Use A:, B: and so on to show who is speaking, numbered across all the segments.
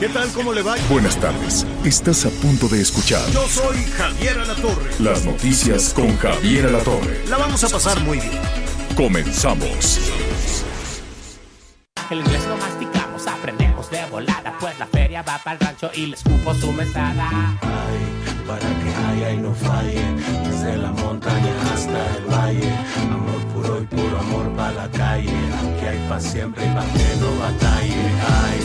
A: ¿Qué tal? ¿Cómo le va?
B: Buenas tardes. Estás a punto de escuchar
A: Yo soy Javier Alatorre.
B: las noticias con Javier Alatorre.
A: La vamos a pasar muy bien.
B: Comenzamos.
C: El inglés lo masticamos, aprendemos de volada, pues la feria va para el rancho y les cupo su mesada.
D: Ay, para que haya y no falle, desde la montaña hasta el valle, amor puro y puro amor para la calle, aquí hay pa' siempre y pa' que no batalle, ay,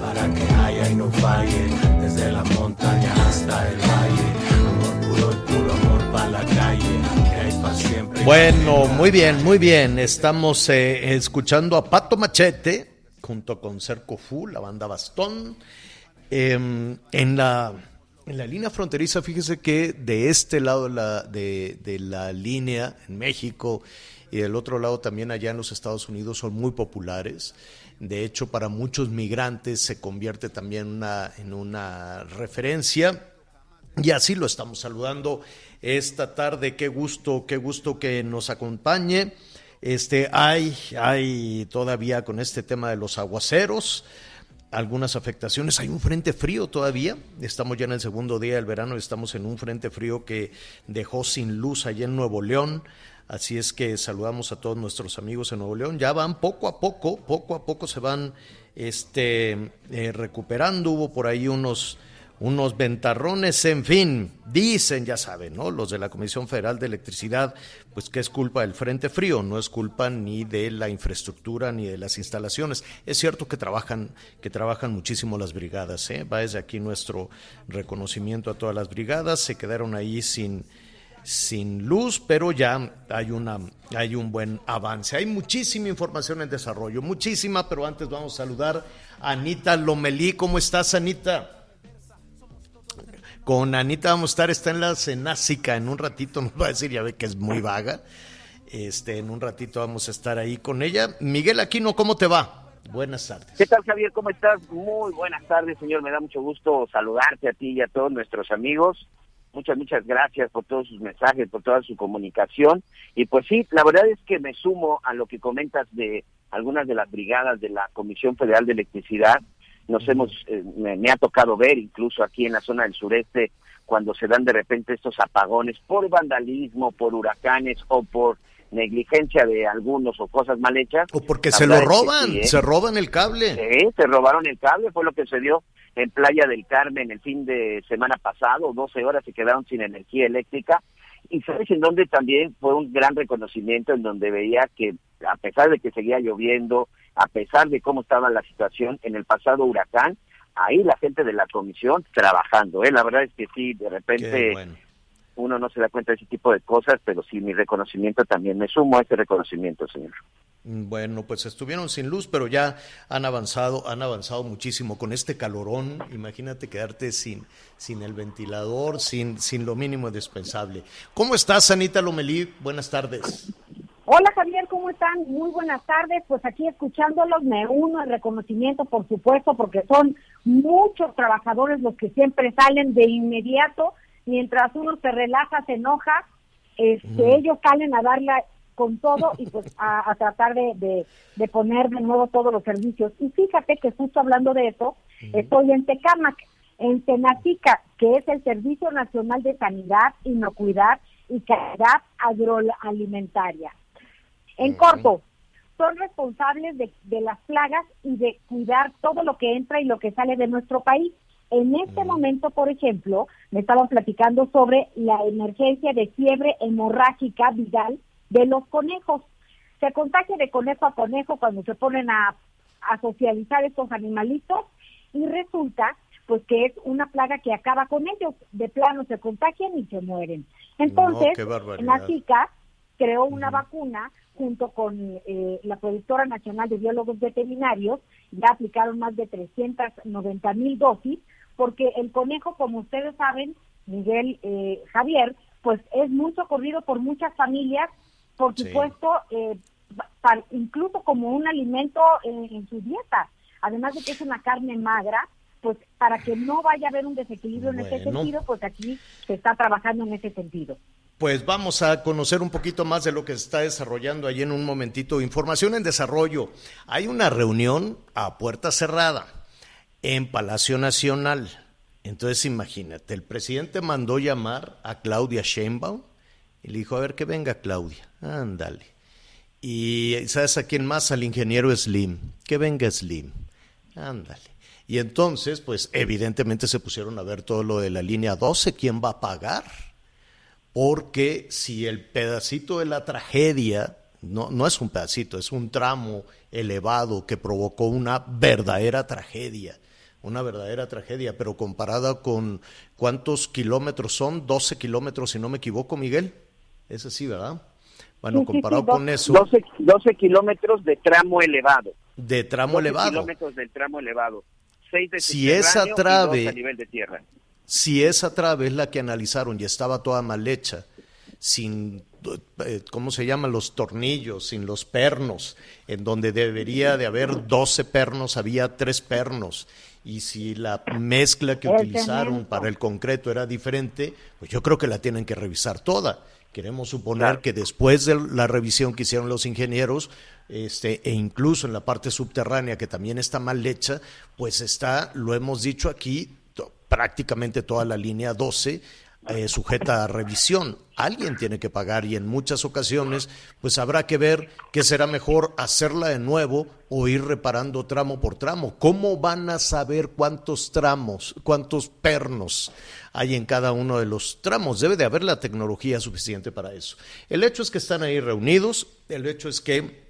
D: para que haya y no falle, desde la montaña hasta el valle, amor puro y puro amor para la calle, aquí hay pa' siempre.
E: Bueno, muy bien, muy bien. Estamos eh, escuchando a Pato Machete junto con Cerco Fu, la banda Bastón. Eh, en, la, en la línea fronteriza, fíjese que de este lado de de la línea, en México, y del otro lado también allá en los Estados Unidos, son muy populares. De hecho, para muchos migrantes se convierte también una, en una referencia. Y así lo estamos saludando esta tarde. Qué gusto, qué gusto que nos acompañe. Este, hay, hay todavía con este tema de los aguaceros, algunas afectaciones. Hay un frente frío todavía. Estamos ya en el segundo día del verano estamos en un frente frío que dejó sin luz allá en Nuevo León. Así es que saludamos a todos nuestros amigos en Nuevo León. Ya van poco a poco, poco a poco se van este, eh, recuperando. Hubo por ahí unos, unos ventarrones, en fin, dicen, ya saben, ¿no? Los de la Comisión Federal de Electricidad, pues que es culpa del Frente Frío, no es culpa ni de la infraestructura ni de las instalaciones. Es cierto que trabajan, que trabajan muchísimo las brigadas, ¿eh? Va desde aquí nuestro reconocimiento a todas las brigadas, se quedaron ahí sin sin luz, pero ya hay una hay un buen avance. Hay muchísima información en desarrollo, muchísima, pero antes vamos a saludar a Anita Lomelí. ¿Cómo estás, Anita? Con Anita vamos a estar, está en la cenásica en un ratito, nos va a decir, ya ve que es muy vaga. Este, en un ratito vamos a estar ahí con ella. Miguel Aquino, ¿cómo te va? Buenas tardes.
F: ¿Qué tal, Javier? ¿Cómo estás? Muy buenas tardes, señor. Me da mucho gusto saludarte a ti y a todos nuestros amigos. Muchas, muchas gracias por todos sus mensajes, por toda su comunicación. Y pues sí, la verdad es que me sumo a lo que comentas de algunas de las brigadas de la Comisión Federal de Electricidad. Nos hemos, eh, me, me ha tocado ver incluso aquí en la zona del sureste cuando se dan de repente estos apagones por vandalismo, por huracanes o por negligencia de algunos o cosas mal hechas.
E: O porque se lo roban,
F: sí, ¿eh?
E: se roban el cable.
F: Sí, se robaron el cable, fue lo que se dio en Playa del Carmen el fin de semana pasado, 12 horas se quedaron sin energía eléctrica. Y sabes en donde también fue un gran reconocimiento, en donde veía que a pesar de que seguía lloviendo, a pesar de cómo estaba la situación en el pasado huracán, ahí la gente de la comisión trabajando. ¿eh? La verdad es que sí, de repente
E: bueno.
F: uno no se da cuenta de ese tipo de cosas, pero sí mi reconocimiento también, me sumo a ese reconocimiento, señor.
E: Bueno, pues estuvieron sin luz, pero ya han avanzado, han avanzado muchísimo con este calorón. Imagínate quedarte sin, sin el ventilador, sin, sin lo mínimo indispensable. ¿Cómo estás, Anita Lomelí? Buenas tardes.
G: Hola Javier, ¿cómo están? Muy buenas tardes. Pues aquí escuchándolos me uno al reconocimiento, por supuesto, porque son muchos trabajadores los que siempre salen de inmediato, mientras uno se relaja, se enoja, este, ellos salen a darla con todo y pues a, a tratar de, de, de poner de nuevo todos los servicios. Y fíjate que justo hablando de eso, estoy en Tecámac, en Tenatica, que es el Servicio Nacional de Sanidad, Inocuidad y Calidad Agroalimentaria. En corto, son responsables de, de las plagas y de cuidar todo lo que entra y lo que sale de nuestro país. En este momento, por ejemplo, me estaban platicando sobre la emergencia de fiebre hemorrágica viral de los conejos. Se contagia de conejo a conejo cuando se ponen a, a socializar estos animalitos y resulta pues que es una plaga que acaba con ellos. De plano se contagian y se mueren. Entonces,
E: barbaridad.
G: la chica creó una vacuna
H: junto con eh, la productora nacional de biólogos veterinarios, ya aplicaron más de 390 mil dosis, porque el conejo, como ustedes saben, Miguel eh, Javier, pues es muy socorrido por muchas familias, por
E: Sí.
H: supuesto, eh, incluso como un alimento en, en su dieta. Además de que es una carne magra, pues para que no vaya a haber un desequilibrio en ese sentido, pues aquí se está trabajando en ese sentido.
E: Pues vamos a conocer un poquito más de lo que se está desarrollando allí en un momentito. Información en desarrollo. Hay una reunión a puerta cerrada en Palacio Nacional. Entonces imagínate, el presidente mandó llamar a Claudia Sheinbaum y le dijo, a ver que venga Claudia, ándale. Y ¿sabes a quién más? Al ingeniero Slim, que venga Slim, ándale. Y entonces, pues evidentemente se pusieron a ver todo lo de la línea 12, ¿quién va a pagar? Porque si el pedacito de la tragedia, no, no es un pedacito, es un tramo elevado que provocó una verdadera tragedia, una verdadera tragedia, pero comparada con cuántos kilómetros son, 12 kilómetros si no me equivoco, Miguel, es así, ¿verdad? Bueno,
H: Sí, sí, sí,
E: comparado
H: do-
E: con eso,
F: 12, 12 kilómetros de tramo elevado.
E: de tramo
F: 12
E: elevado,
F: kilómetros del tramo elevado. 6 de
E: Si esa trave-
F: a nivel de tierra.
E: Si esa trave es la que analizaron y estaba toda mal hecha, sin, eh, ¿cómo se llaman? Los tornillos, sin los pernos, en donde debería de haber 12 pernos, había tres pernos. Y si la mezcla que utilizaron para el concreto era diferente, pues yo creo que la tienen que revisar toda. Queremos suponer que después de la revisión que hicieron los ingenieros, este, e incluso en la parte subterránea que también está mal hecha, pues está, lo hemos dicho aquí, prácticamente toda la línea 12 eh, sujeta a revisión. Alguien tiene que pagar y en muchas ocasiones pues habrá que ver que será mejor hacerla de nuevo o ir reparando tramo por tramo. ¿Cómo van a saber cuántos tramos, cuántos pernos hay en cada uno de los tramos? Debe de haber la tecnología suficiente para eso. El hecho es que están ahí reunidos, el hecho es que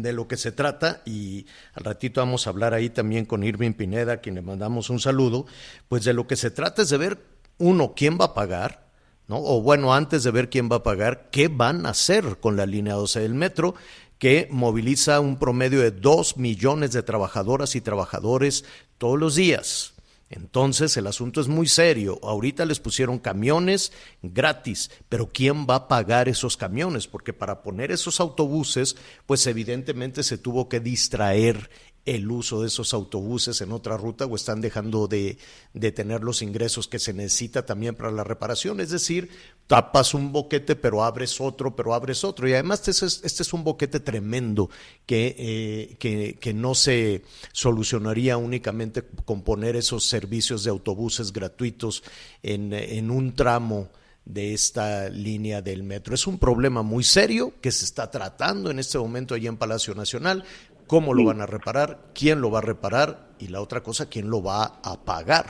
E: de lo que se trata y al ratito vamos a hablar ahí también con Irving Pineda, a quien le mandamos un saludo, pues de lo que se trata es de ver, uno, quién va a pagar, ¿no? O bueno, antes de ver quién va a pagar, qué van a hacer con la línea 12 del metro, que moviliza un promedio de dos millones de trabajadoras y trabajadores todos los días. Entonces el asunto es muy serio. Ahorita les pusieron camiones gratis, pero ¿quién va a pagar esos camiones? Porque para poner esos autobuses, pues evidentemente se tuvo que distraer el uso de esos autobuses en otra ruta o están dejando de, de tener los ingresos que se necesita también para la reparación. Es decir, tapas un boquete, pero abres otro, pero abres otro. Y además este es, este es un boquete tremendo que, eh, que, que no se solucionaría únicamente con poner esos servicios de autobuses gratuitos en, en un tramo de esta línea del metro. Es un problema muy serio que se está tratando en este momento allí en Palacio Nacional. ¿Cómo lo van a reparar? ¿Quién lo va a reparar? Y la otra cosa, ¿quién lo va a pagar?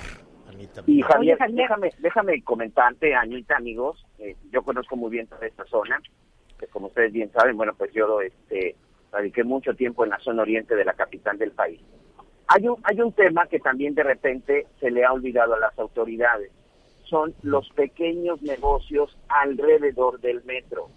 E: Anita.
F: Y Javier,
H: Oye, Javier.
F: déjame, déjame comentarte, Anita, amigos, eh, yo conozco muy bien toda esta zona, que como ustedes bien saben, bueno, pues yo este, radiqué mucho tiempo en la zona oriente de la capital del país. Hay un, hay un tema que también de repente se le ha olvidado a las autoridades, son los pequeños negocios alrededor del metro.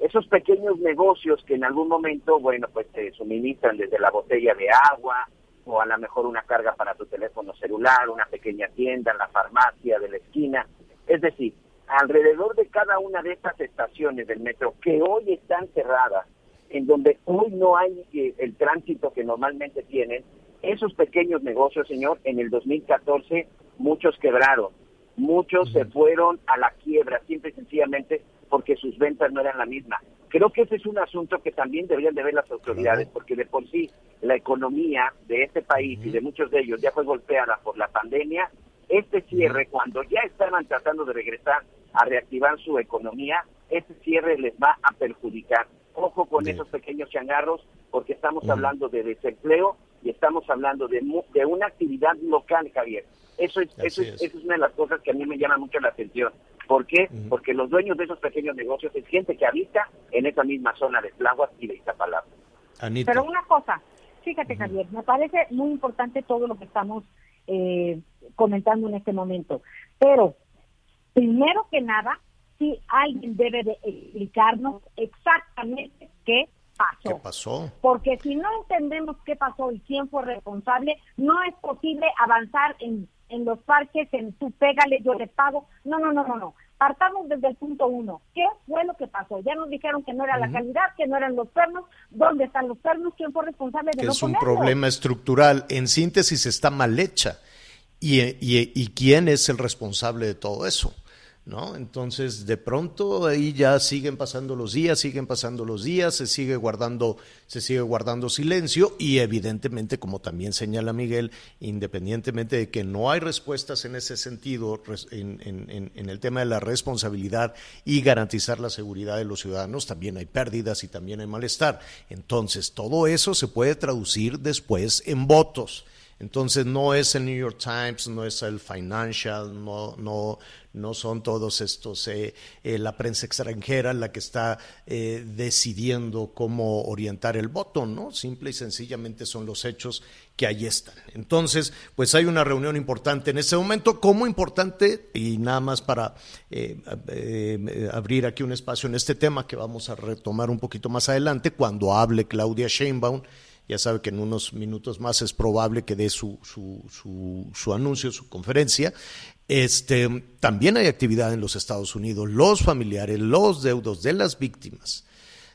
F: Esos pequeños negocios que en algún momento, bueno, pues te suministran desde la botella de agua, o a lo mejor una carga para tu teléfono celular, una pequeña tienda, la farmacia de la esquina. Es decir, alrededor de cada una de estas estaciones del metro que hoy están cerradas, en donde hoy no hay eh, el tránsito que normalmente tienen, esos pequeños negocios, señor, en el 2014 muchos quebraron, muchos se fueron a la quiebra, simple y sencillamente porque sus ventas no eran la misma. Creo que ese es un asunto que también deberían de ver las autoridades, porque de por sí la economía de este país y de muchos de ellos ya fue golpeada por la pandemia. Este cierre, cuando ya estaban tratando de regresar a reactivar su economía, este cierre les va a perjudicar. Ojo con esos pequeños changarros, porque estamos hablando de desempleo y estamos hablando de, mu- de una actividad local, Javier. Eso es, eso, es,
E: es.
F: eso es una de las cosas que a mí me llama mucho la atención. ¿Por qué? Porque los dueños de esos pequeños negocios es gente que habita en esa misma zona de Tláhuac y de Iztapalapa.
E: Anita.
H: Pero una cosa, fíjate Javier, me parece muy importante todo lo que estamos eh, comentando en este momento. Pero, primero que nada, sí alguien debe de explicarnos exactamente qué pasó.
E: ¿Qué pasó?
H: Porque si no entendemos qué pasó y quién fue responsable, no es posible avanzar en, en los parques, en tú pégale, yo le pago. No, no, no, no, no. Partamos desde el punto uno. ¿Qué fue lo que pasó? Ya nos dijeron que no era la calidad, que no eran los pernos. ¿Dónde están los pernos? ¿Quién fue responsable de
E: que
H: no
E: es un problema estructural. En síntesis, está mal hecha. ¿Y, y, y quién es el responsable de todo eso? ¿No? Entonces, de pronto ahí ya siguen pasando los días, siguen pasando los días, se sigue guardando, se sigue guardando silencio y evidentemente, como también señala Miguel, independientemente de que no hay respuestas en ese sentido, en- en el tema de la responsabilidad y garantizar la seguridad de los ciudadanos, también hay pérdidas y también hay malestar. Entonces, todo eso se puede traducir después en votos. Entonces no es el New York Times, no es el Financial, no, no, no son todos estos, eh, eh, la prensa extranjera la que está eh, decidiendo cómo orientar el voto, ¿no? Simple y sencillamente son los hechos que ahí están. Entonces, pues hay una reunión importante en ese momento, como importante, y nada más para eh, eh, abrir aquí un espacio en este tema que vamos a retomar un poquito más adelante, cuando hable Claudia Sheinbaum, ya sabe que en unos minutos más es probable que dé su, su, su, su, anuncio, su conferencia. Este, también hay actividad en los Estados Unidos. Los familiares, los deudos de las víctimas,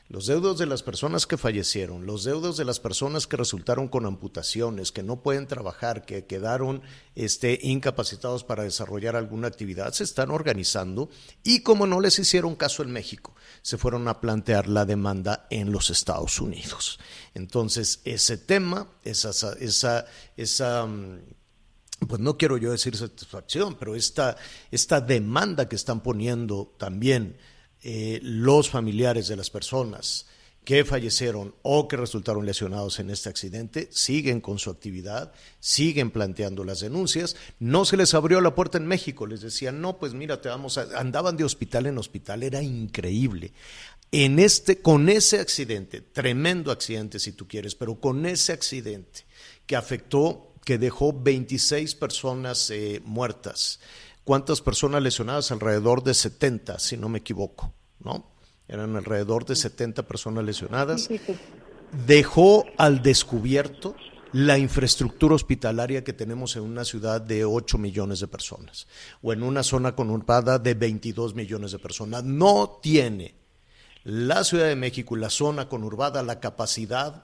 E: los deudos de las personas que fallecieron, los deudos de las personas que resultaron con amputaciones, que no pueden trabajar, que quedaron este, incapacitados para desarrollar alguna actividad, se están organizando y como no les hicieron caso en México, se fueron a plantear la demanda en los Estados Unidos. Entonces, ese tema, esa, esa, esa pues no quiero yo decir satisfacción, pero esta, esta demanda que están poniendo también eh, los familiares de las personas que fallecieron o que resultaron lesionados en este accidente siguen con su actividad, siguen planteando las denuncias. No se les abrió la puerta en México, les decían, no, pues mira, te vamos a... Andaban de hospital en hospital, era increíble. En este, con ese accidente, tremendo accidente si tú quieres, pero con ese accidente que afectó, que dejó 26 personas eh, muertas. ¿Cuántas personas lesionadas? Alrededor de 70, si no me equivoco, ¿no? Eran alrededor de 70 personas lesionadas. Dejó al descubierto la infraestructura hospitalaria que tenemos en una ciudad de 8 millones de personas o en una zona conurbada de 22 millones de personas. No tiene la Ciudad de México y la zona conurbada la capacidad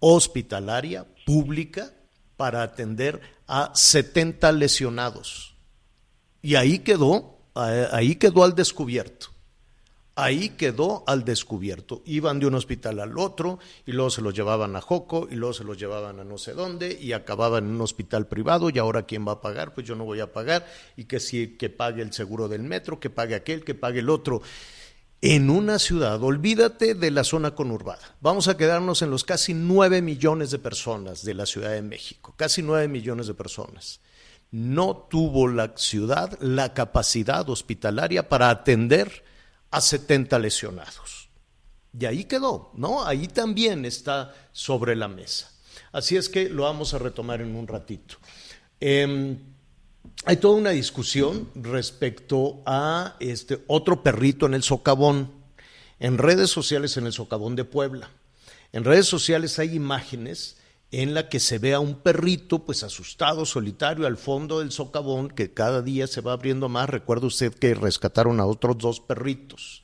E: hospitalaria pública para atender a 70 lesionados. Y ahí quedó, ahí quedó al descubierto. Ahí quedó al descubierto. Iban de un hospital al otro y luego se los llevaban a Joco y luego se los llevaban a no sé dónde y acababan en un hospital privado y ahora quién va a pagar, pues yo no voy a pagar y que si que pague el seguro del metro, que pague aquel, que pague el otro. En una ciudad, olvídate de la zona conurbada. Vamos a quedarnos en los casi nueve millones de personas de la Ciudad de México, casi nueve millones de personas. No tuvo la ciudad la capacidad hospitalaria para atender a 70 lesionados. Y ahí quedó, ¿no? Ahí también está sobre la mesa. Así es que lo vamos a retomar en un ratito. Eh, hay toda una discusión respecto a este otro perrito en el socavón, en redes sociales en el socavón de Puebla. En redes sociales hay imágenes en la que se ve a un perrito pues asustado, solitario al fondo del socavón que cada día se va abriendo más. Recuerda usted que rescataron a otros dos perritos.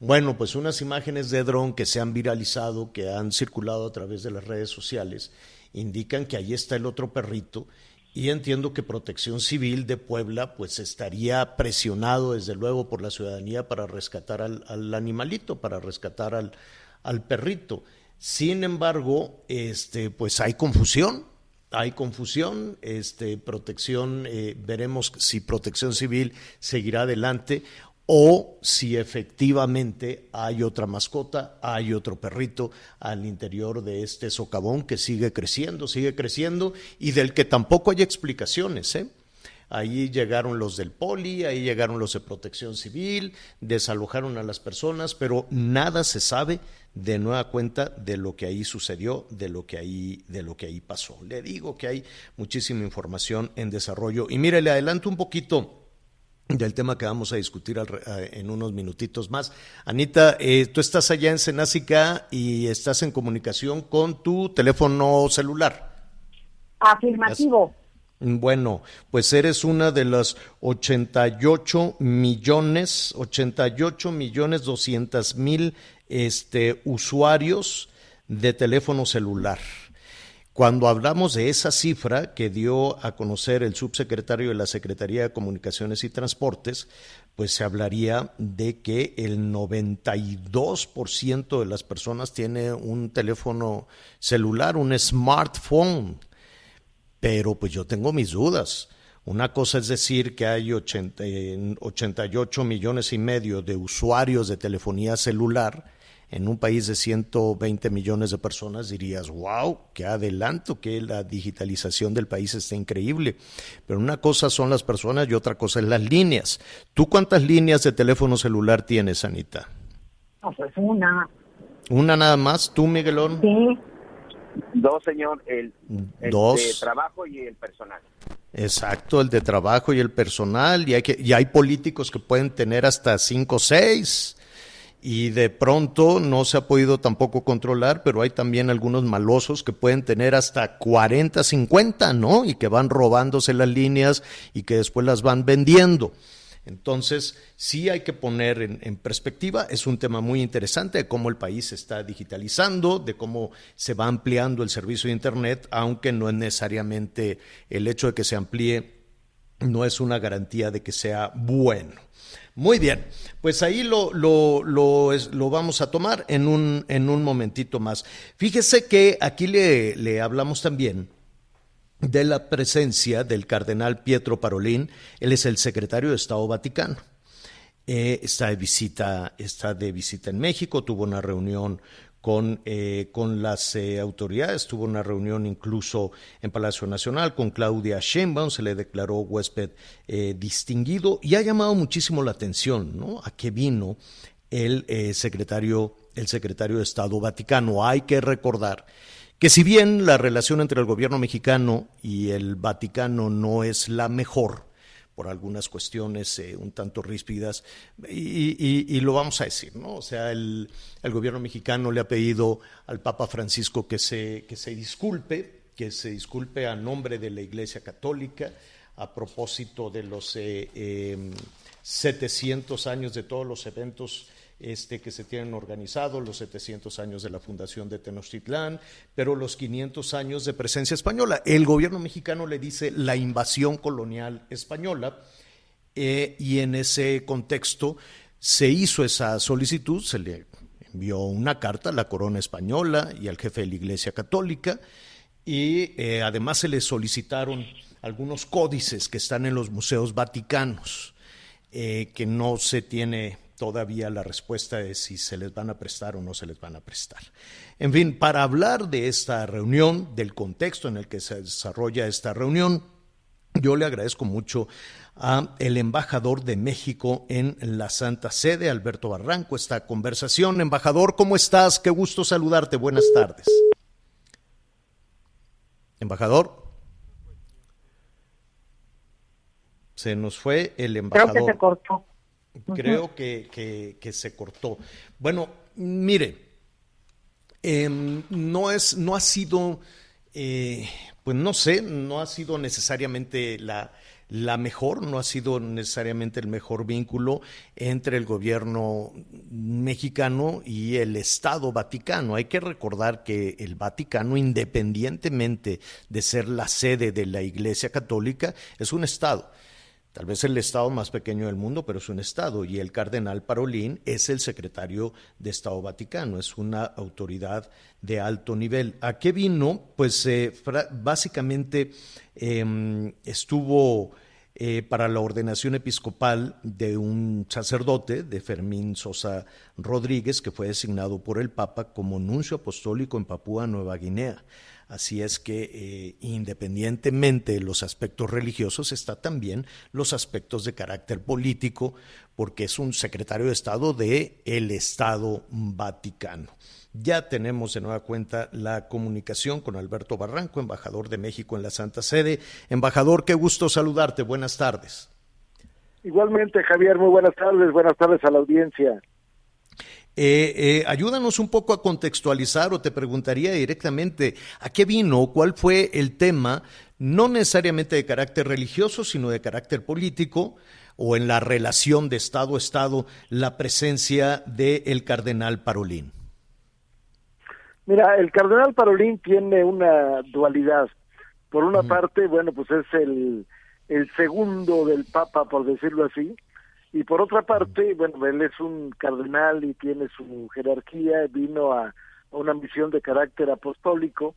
E: Bueno, pues unas imágenes de dron que se han viralizado, que han circulado a través de las redes sociales, indican que ahí está el otro perrito y entiendo que Protección Civil de Puebla pues estaría presionado desde luego por la ciudadanía para rescatar al, al animalito, para rescatar al, perrito. Sin embargo, este, pues hay confusión, hay confusión, este, protección, eh, veremos si Protección Civil seguirá adelante o si efectivamente hay otra mascota, hay otro perrito al interior de este socavón que sigue creciendo, sigue creciendo y del que tampoco hay explicaciones. ¿eh? Ahí llegaron los del poli, ahí llegaron los de protección civil, desalojaron a las personas, pero nada se sabe de nueva cuenta de lo que ahí sucedió, de lo que ahí, de lo que ahí pasó. Le digo que hay muchísima información en desarrollo. Y mire, le adelanto un poquito del tema que vamos a discutir en unos minutitos más. Anita, eh, tú estás allá en Senásica y estás en comunicación con tu teléfono celular.
H: Afirmativo.
E: Bueno, pues eres una de las 88 millones, 88 millones 200 mil este, usuarios de teléfono celular. Cuando hablamos de esa cifra que dio a conocer el subsecretario de la Secretaría de Comunicaciones y Transportes, pues se hablaría de que el 92% de las personas tiene un teléfono celular, un smartphone. Pero pues yo tengo mis dudas. Una cosa es decir que hay 88 millones y medio de usuarios de telefonía celular en un país de 120 millones de personas dirías, wow, qué adelanto, que la digitalización del país está increíble. Pero una cosa son las personas y otra cosa es las líneas. ¿Tú cuántas líneas de teléfono celular tienes, Anita?
H: No, pues una.
E: ¿Una nada más? ¿Tú, Miguelón?
H: Sí.
F: Dos, señor, el,
E: Dos.
F: de trabajo y el personal.
E: Exacto, el de trabajo y el personal, y hay, que, y hay políticos que pueden tener hasta cinco o seis y de pronto no se ha podido tampoco controlar, pero hay también algunos malosos que pueden tener hasta 40, 50, ¿no? Y que van robándose las líneas y que después las van vendiendo. Entonces, sí hay que poner en, perspectiva, es un tema muy interesante de cómo el país se está digitalizando, de cómo se va ampliando el servicio de Internet, aunque no es necesariamente el hecho de que se amplíe, no es una garantía de que sea bueno. Muy bien, pues ahí lo, lo, lo, vamos a tomar en un, en un momentito más. Fíjese que aquí le, le hablamos también de la presencia del cardenal Pietro Parolín, él es el secretario de Estado Vaticano. Eh, está de visita, está de visita en México, tuvo una reunión con, eh, con las eh, autoridades. Tuvo una reunión incluso en Palacio Nacional con Claudia Sheinbaum, se le declaró huésped distinguido y ha llamado muchísimo la atención ¿no? a qué vino el, secretario, el secretario de Estado Vaticano. Hay que recordar que si bien la relación entre el gobierno mexicano y el Vaticano no es la mejor, por algunas cuestiones eh, un tanto ríspidas, y, lo vamos a decir, ¿no? O sea, el, gobierno mexicano le ha pedido al Papa Francisco que se, que se disculpe, que se disculpe a nombre de la Iglesia Católica a propósito de los 700 eh, em, años de todos los eventos este, que se tienen organizados, los 700 años de la fundación de Tenochtitlán, pero los 500 años de presencia española. El gobierno mexicano le dice la invasión colonial española eh, y en ese contexto se hizo esa solicitud, se le envió una carta a la corona española y al jefe de la Iglesia Católica y eh, además se le solicitaron algunos códices que están en los museos vaticanos, eh, que no se tiene todavía la respuesta es si se les van a prestar o no se les van a prestar. En fin, para hablar de esta reunión, del contexto en el que se desarrolla esta reunión, yo le agradezco mucho a el embajador de México en la Santa Sede, Alberto Barranco, esta conversación. Embajador, ¿cómo estás? Qué gusto saludarte. Buenas tardes. Embajador. Se nos fue el embajador.
H: Creo que se cortó.
E: Creo que, se cortó. Bueno, mire, em, no, es, no ha sido, eh, pues no sé, no ha sido necesariamente la, la mejor, no ha sido necesariamente el mejor vínculo entre el gobierno mexicano y el Estado Vaticano. Hay que recordar que el Vaticano, independientemente de ser la sede de la Iglesia Católica, es un Estado tal vez el estado más pequeño del mundo, pero es un estado, y el cardenal Parolín es el secretario de Estado Vaticano, es una autoridad de alto nivel. ¿A qué vino? Pues eh, básicamente em, estuvo eh, para la ordenación episcopal de un sacerdote, de Fermín Sosa Rodríguez, que fue designado por el Papa como nuncio apostólico en Papúa Nueva Guinea. Así es que eh, independientemente de los aspectos religiosos, está también los aspectos de carácter político, porque es un secretario de Estado de el Estado Vaticano. Ya tenemos de nueva cuenta la comunicación con Alberto Barranco, embajador de México en la Santa Sede. Embajador, qué gusto saludarte. Buenas tardes.
I: Igualmente, Javier, muy buenas tardes, buenas tardes a la audiencia.
E: Eh, eh, ayúdanos un poco a contextualizar o te preguntaría directamente a qué vino, cuál fue el tema, no necesariamente de carácter religioso, sino de carácter político o en la relación de Estado a Estado, la presencia del cardenal Parolín.
I: Mira, el cardenal Parolín tiene una dualidad. Por una parte, bueno, pues es el, el segundo del Papa, por decirlo así, y por otra parte, bueno, él es un cardenal y tiene su jerarquía, vino a, una misión de carácter apostólico,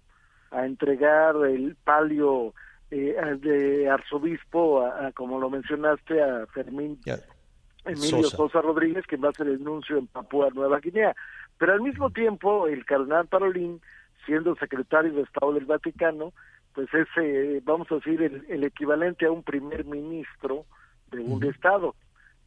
I: a entregar el palio eh, de arzobispo, a, como lo mencionaste, a Fermín Emilio Sosa. Rodríguez, que va a hacer el anuncio en Papúa Nueva Guinea. Pero al mismo tiempo, el cardenal Parolín, siendo secretario de Estado del Vaticano, pues es, eh, vamos a decir, el, equivalente a un primer ministro de un Estado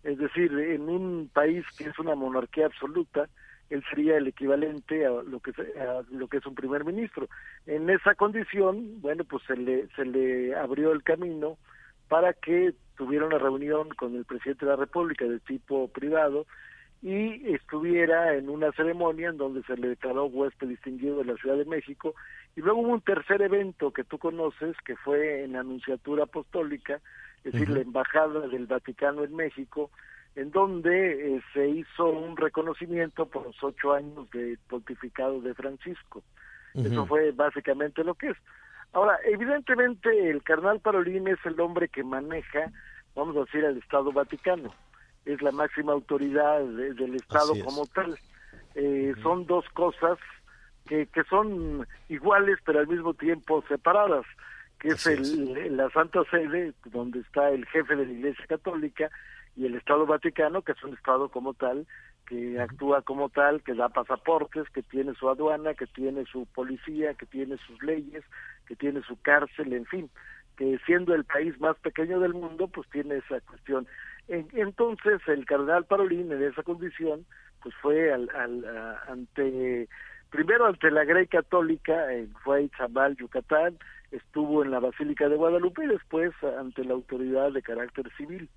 I: es decir, en un país que es una monarquía absoluta, él sería el equivalente a lo que a lo que es un primer ministro. En esa condición, bueno, pues se le se le abrió el camino para que tuviera una reunión con el presidente de la República de tipo privado y estuviera en una ceremonia en donde se le declaró huésped distinguido de la Ciudad de México y luego hubo un tercer evento que tú conoces que fue en la Anunciatura Apostólica es decir, la Embajada del Vaticano en México, en donde eh, se hizo un reconocimiento por los ocho años de pontificado de Francisco. Eso fue básicamente lo que es. Ahora, evidentemente el carnal Parolín es el hombre que maneja, vamos a decir, al Estado Vaticano. Es la máxima autoridad del Estado como tal. Eh, Son dos cosas que, que son iguales pero al mismo tiempo separadas que es, el, la Santa Sede, donde está el jefe de la Iglesia Católica, y el Estado Vaticano, que es un Estado como tal, que actúa como tal, que da pasaportes, que tiene su aduana, que tiene su policía, que tiene sus leyes, que tiene su cárcel, en fin, que siendo el país más pequeño del mundo, pues tiene esa cuestión. entonces, el cardenal Parolín, en esa condición, pues fue al, al, ante, primero ante la Grey Católica, fue a Itzabal, Yucatán, estuvo en la Basílica de Guadalupe y después ante la autoridad de carácter civil.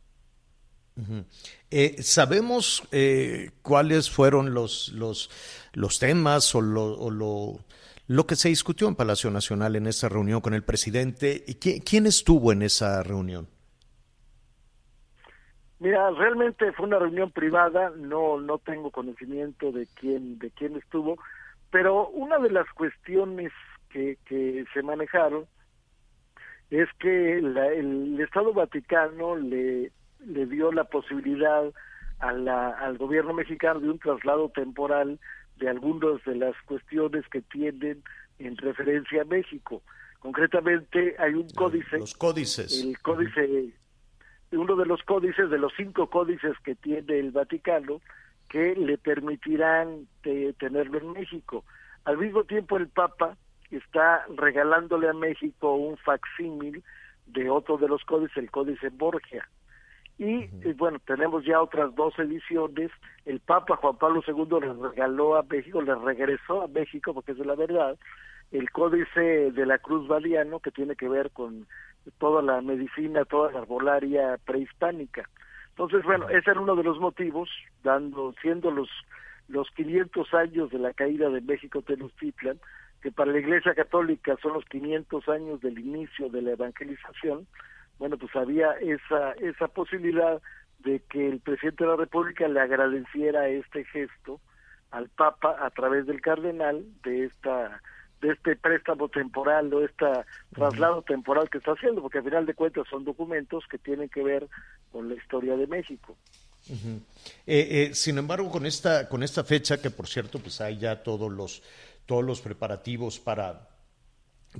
E: Eh, ¿Sabemos eh, cuáles fueron los, los, los temas o, lo, lo, lo, que se discutió en Palacio Nacional en esa reunión con el presidente? ¿Y quién, estuvo en esa reunión?
I: Mira, realmente fue una reunión privada, no no tengo conocimiento de quién de quién estuvo, pero una de las cuestiones que, que se manejaron es que el Estado Vaticano le, le dio la posibilidad a la, al gobierno mexicano de un traslado temporal de algunas de las cuestiones que tienen en referencia a México. Concretamente hay un códice.
E: Los códices.
I: El códice, uno de los códices, de los cinco códices que tiene el Vaticano, que le permitirán tenerlo en México. Al mismo tiempo el Papa está regalándole a México un facsímil de otro de los códices, el Códice Borgia. Y, bueno, tenemos ya otras dos ediciones. El Papa Juan Pablo II le regaló a México, le regresó a México, porque es de la verdad, el Códice de la Cruz Valiano, que tiene que ver con toda la medicina, toda la arbolaria prehispánica. Entonces, bueno, ese era uno de los motivos, dando, siendo los los 500 años de la caída de México Tenochtitlan, que para la Iglesia Católica son los 500 años del inicio de la evangelización, bueno, pues había esa, esa posibilidad de que el presidente de la República le agradeciera este gesto al Papa a través del cardenal de esta de este préstamo temporal o este traslado temporal que está haciendo, porque al final de cuentas son documentos que tienen que ver con la historia de México.
E: eh, eh, sin embargo, con esta con esta fecha que por cierto, pues hay ya todos los todos los preparativos para,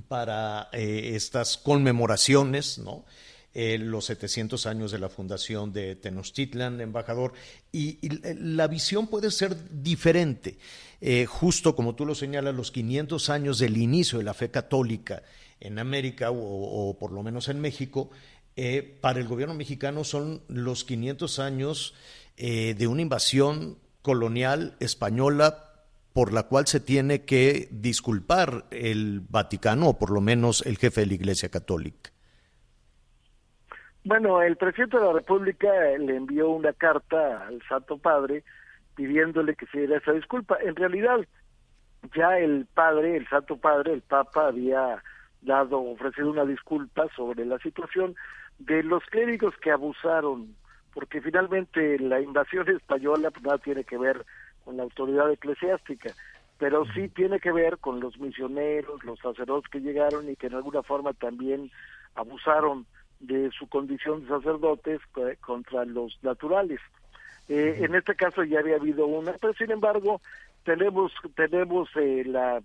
E: para eh, estas conmemoraciones, ¿no? Eh, los 700 años de la fundación de Tenochtitlan, embajador, y, la visión puede ser diferente. Eh, justo como tú lo señalas, los 500 años del inicio de la fe católica en América o, por lo menos en México, para el gobierno mexicano son los 500 años de una invasión colonial española por la cual se tiene que disculpar el Vaticano, o por lo menos el jefe de la Iglesia Católica.
I: Bueno, el presidente de la República le envió una carta al Santo Padre pidiéndole que se diera esa disculpa. En realidad, ya el padre, el Santo Padre, el Papa, había dado, ofrecido una disculpa sobre la situación de los clérigos que abusaron, porque finalmente la invasión española pues, nada tiene que ver con la autoridad eclesiástica, pero sí tiene que ver con los misioneros, los sacerdotes que llegaron y que en alguna forma también abusaron de su condición de sacerdotes contra los naturales. Eh, en este caso ya había habido una, pero sin embargo tenemos tenemos eh, la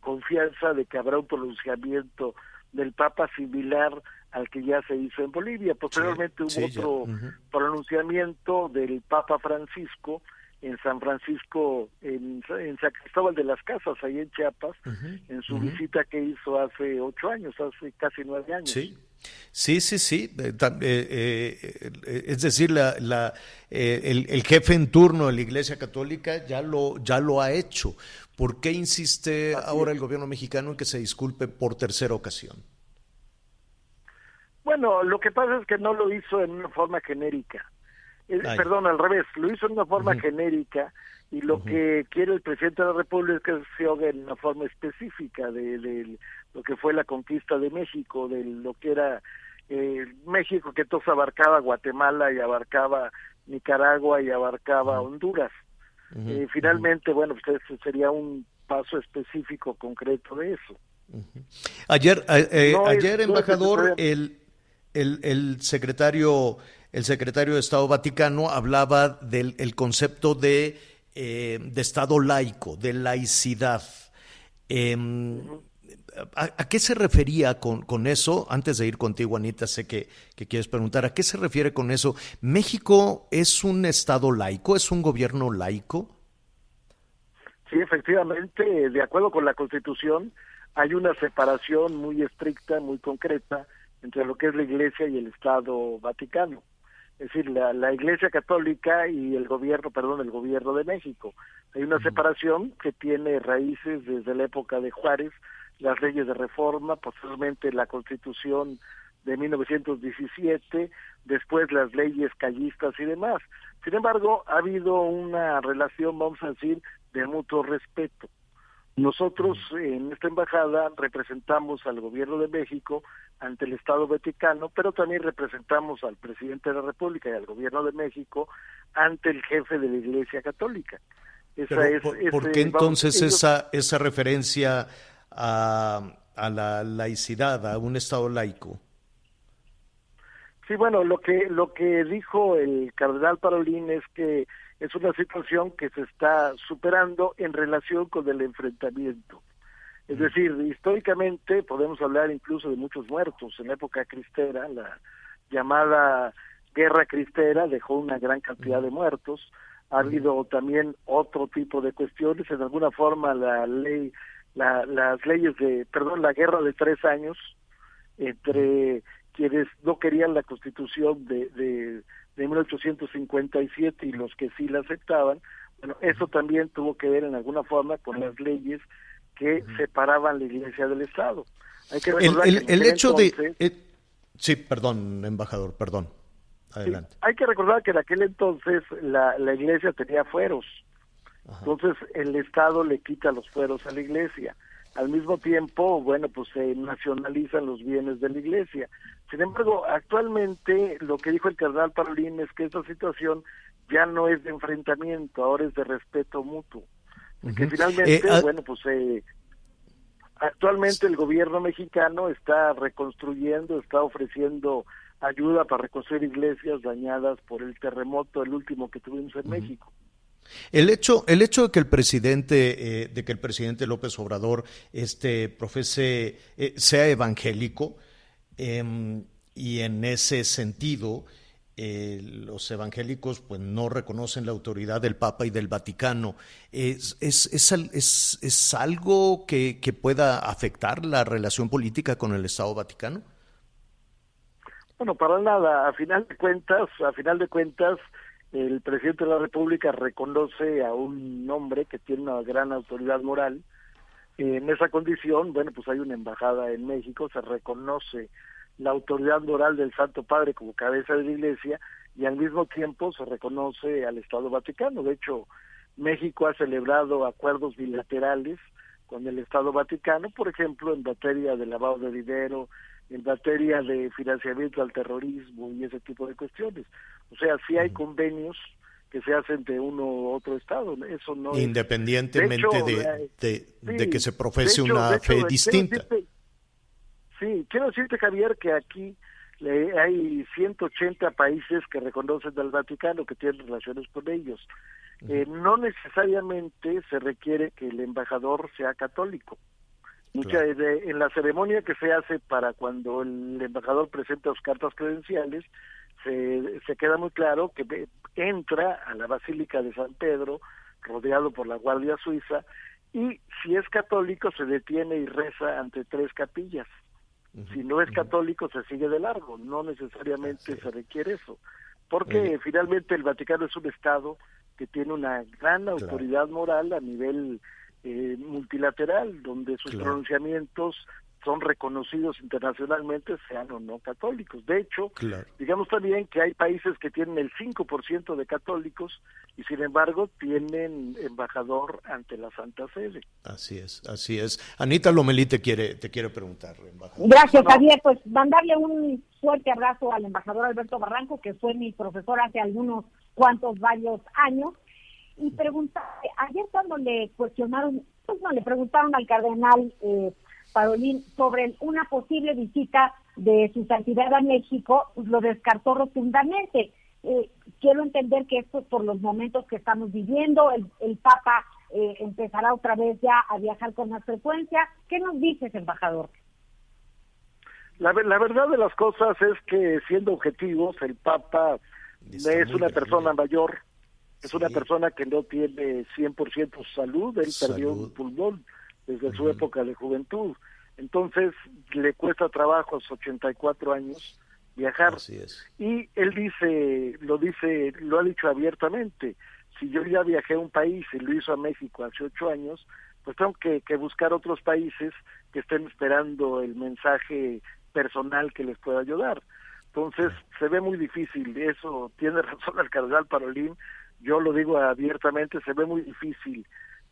I: confianza de que habrá un pronunciamiento del Papa similar al que ya se hizo en Bolivia. Posteriormente hubo otro pronunciamiento del Papa Francisco en San Francisco, en, en San Cristóbal de las Casas, ahí en Chiapas, en su visita que hizo hace ocho años, hace casi nueve años.
E: Sí. Sí, sí, sí. Eh, eh, eh, es decir, la, la, el, el, jefe en turno de la Iglesia Católica ya lo, ya lo ha hecho. ¿Por qué insiste ahora el gobierno mexicano en que se disculpe por tercera ocasión?
I: Bueno, lo que pasa es que no lo hizo en una forma genérica. Perdón, al revés, lo hizo en una forma genérica y lo que quiere el presidente de la República es que se haga en una forma específica de, de, lo que fue la conquista de México, de lo que era eh, México, que todo abarcaba Guatemala y abarcaba Nicaragua y abarcaba Honduras. eh, finalmente, bueno, pues ese sería un paso específico, concreto de eso.
E: Ayer, eh, ayer embajador, el, el, el secretario el secretario de Estado Vaticano hablaba del el concepto de eh, de Estado laico, de laicidad. Eh, ¿a, qué se refería con, con, eso? Antes de ir contigo, Anita, sé que, que, quieres preguntar, ¿a qué se refiere con eso? ¿México es un Estado laico? ¿Es un gobierno laico?
I: Sí, efectivamente, de acuerdo con la Constitución, hay una separación muy estricta, muy concreta entre lo que es la Iglesia y el Estado Vaticano es decir, la, la Iglesia Católica y el gobierno, perdón, el gobierno de México. Hay una separación que tiene raíces desde la época de Juárez, las leyes de reforma, posteriormente la Constitución de 1917, después las leyes callistas y demás. Sin embargo, ha habido una relación, vamos a decir, de mutuo respeto. Nosotros en esta embajada representamos al gobierno de México ante el Estado Vaticano, pero también representamos al presidente de la República y al gobierno de México ante el jefe de la Iglesia Católica.
E: Esa es, por, qué entonces esa, esa referencia a, a la laicidad, a un Estado laico?
I: Sí, bueno, lo que lo que dijo el cardenal Parolín es que es una situación que se está superando en relación con el enfrentamiento. Es mm. decir, históricamente podemos hablar incluso de muchos muertos. En la época cristera, la llamada guerra cristera dejó una gran cantidad de muertos. Ha mm. habido también otro tipo de cuestiones. En alguna forma, la ley, la, las leyes de, perdón, la guerra de tres años entre mm. quienes no querían la constitución de, de de 1857 y los que sí la aceptaban, bueno, eso también tuvo que ver en alguna forma con las leyes que separaban la Iglesia del Estado.
E: Hay que el, el, hecho de... Eh, sí, perdón, embajador, perdón. Adelante.
I: hay que recordar que en aquel entonces la, la Iglesia tenía fueros. Entonces el Estado le quita los fueros a la Iglesia. Al mismo tiempo, bueno, pues se nacionalizan los bienes de la Iglesia. Sin embargo, actualmente lo que dijo el cardenal Parolín es que esta situación ya no es de enfrentamiento, ahora es de respeto mutuo. Que finalmente, eh, ah, bueno, pues eh, actualmente el gobierno mexicano está reconstruyendo, está ofreciendo ayuda para reconstruir iglesias dañadas por el terremoto, el último que tuvimos en México.
E: El hecho, el hecho de que el presidente, eh, de que el presidente López Obrador, este, profese, eh, sea evangélico, em, y en ese sentido, eh, los evangélicos pues no reconocen la autoridad del Papa y del Vaticano. ¿Es, es, es, algo que, que, pueda afectar la relación política con el Estado Vaticano?
I: Bueno, para nada. A final de cuentas, a final de cuentas, el presidente de la República reconoce a un hombre que tiene una gran autoridad moral. En esa condición, bueno, pues hay una embajada en México, se reconoce la autoridad moral del Santo Padre como cabeza de la Iglesia y al mismo tiempo se reconoce al Estado Vaticano. De hecho, México ha celebrado acuerdos bilaterales con el Estado Vaticano, por ejemplo, en materia de lavado de dinero, en materia de financiamiento al terrorismo y ese tipo de cuestiones. O sea, sí hay convenios que se hacen de uno u otro estado. Eso no
E: Independientemente de, de, que se profese una fe distinta.
I: sí, quiero decirte, Javier, que aquí hay 180 países que reconocen al Vaticano, que tienen relaciones con ellos. Eh, no necesariamente se requiere que el embajador sea católico. Mucha, en la ceremonia que se hace para cuando el embajador presenta sus cartas credenciales, se, se queda muy claro que entra a la Basílica de San Pedro, rodeado por la Guardia Suiza, y si es católico se detiene y reza ante tres capillas. Si no es católico se sigue de largo, no necesariamente se requiere eso, porque finalmente el Vaticano es un Estado que tiene una gran autoridad moral a nivel eh, multilateral, donde sus pronunciamientos son reconocidos internacionalmente, sean o no católicos. De hecho, digamos también que hay países que tienen el 5% de católicos y sin embargo tienen embajador ante la Santa Sede.
E: Así es, así es. Anita Lomelí te quiere, te quiere preguntar,
H: embajador. Gracias, Javier. Pues mandarle un fuerte abrazo al embajador Alberto Barranco, que fue mi profesor hace algunos cuantos varios años. Y preguntarle, ayer cuando le cuestionaron, pues no, le preguntaron al cardenal eh, Parolín sobre una posible visita de su santidad a México, pues lo descartó rotundamente. Eh, quiero entender que esto es por los momentos que estamos viviendo, el, el Papa eh, empezará otra vez ya a viajar con más frecuencia. ¿Qué nos dices, embajador?
I: La, la verdad de las cosas es que, siendo objetivos, el Papa es una persona mayor, es una persona que no tiene 100% salud, él perdió un pulmón desde su época de juventud. Entonces le cuesta trabajo a sus 84 años viajar. Y él dice, lo dice, lo ha dicho abiertamente, si yo ya viajé a un país y lo hizo a México hace ocho años, pues tengo que, que buscar otros países que estén esperando el mensaje personal que les pueda ayudar. Entonces se ve muy difícil, eso tiene razón el cardenal Parolín, yo lo digo abiertamente, se ve muy difícil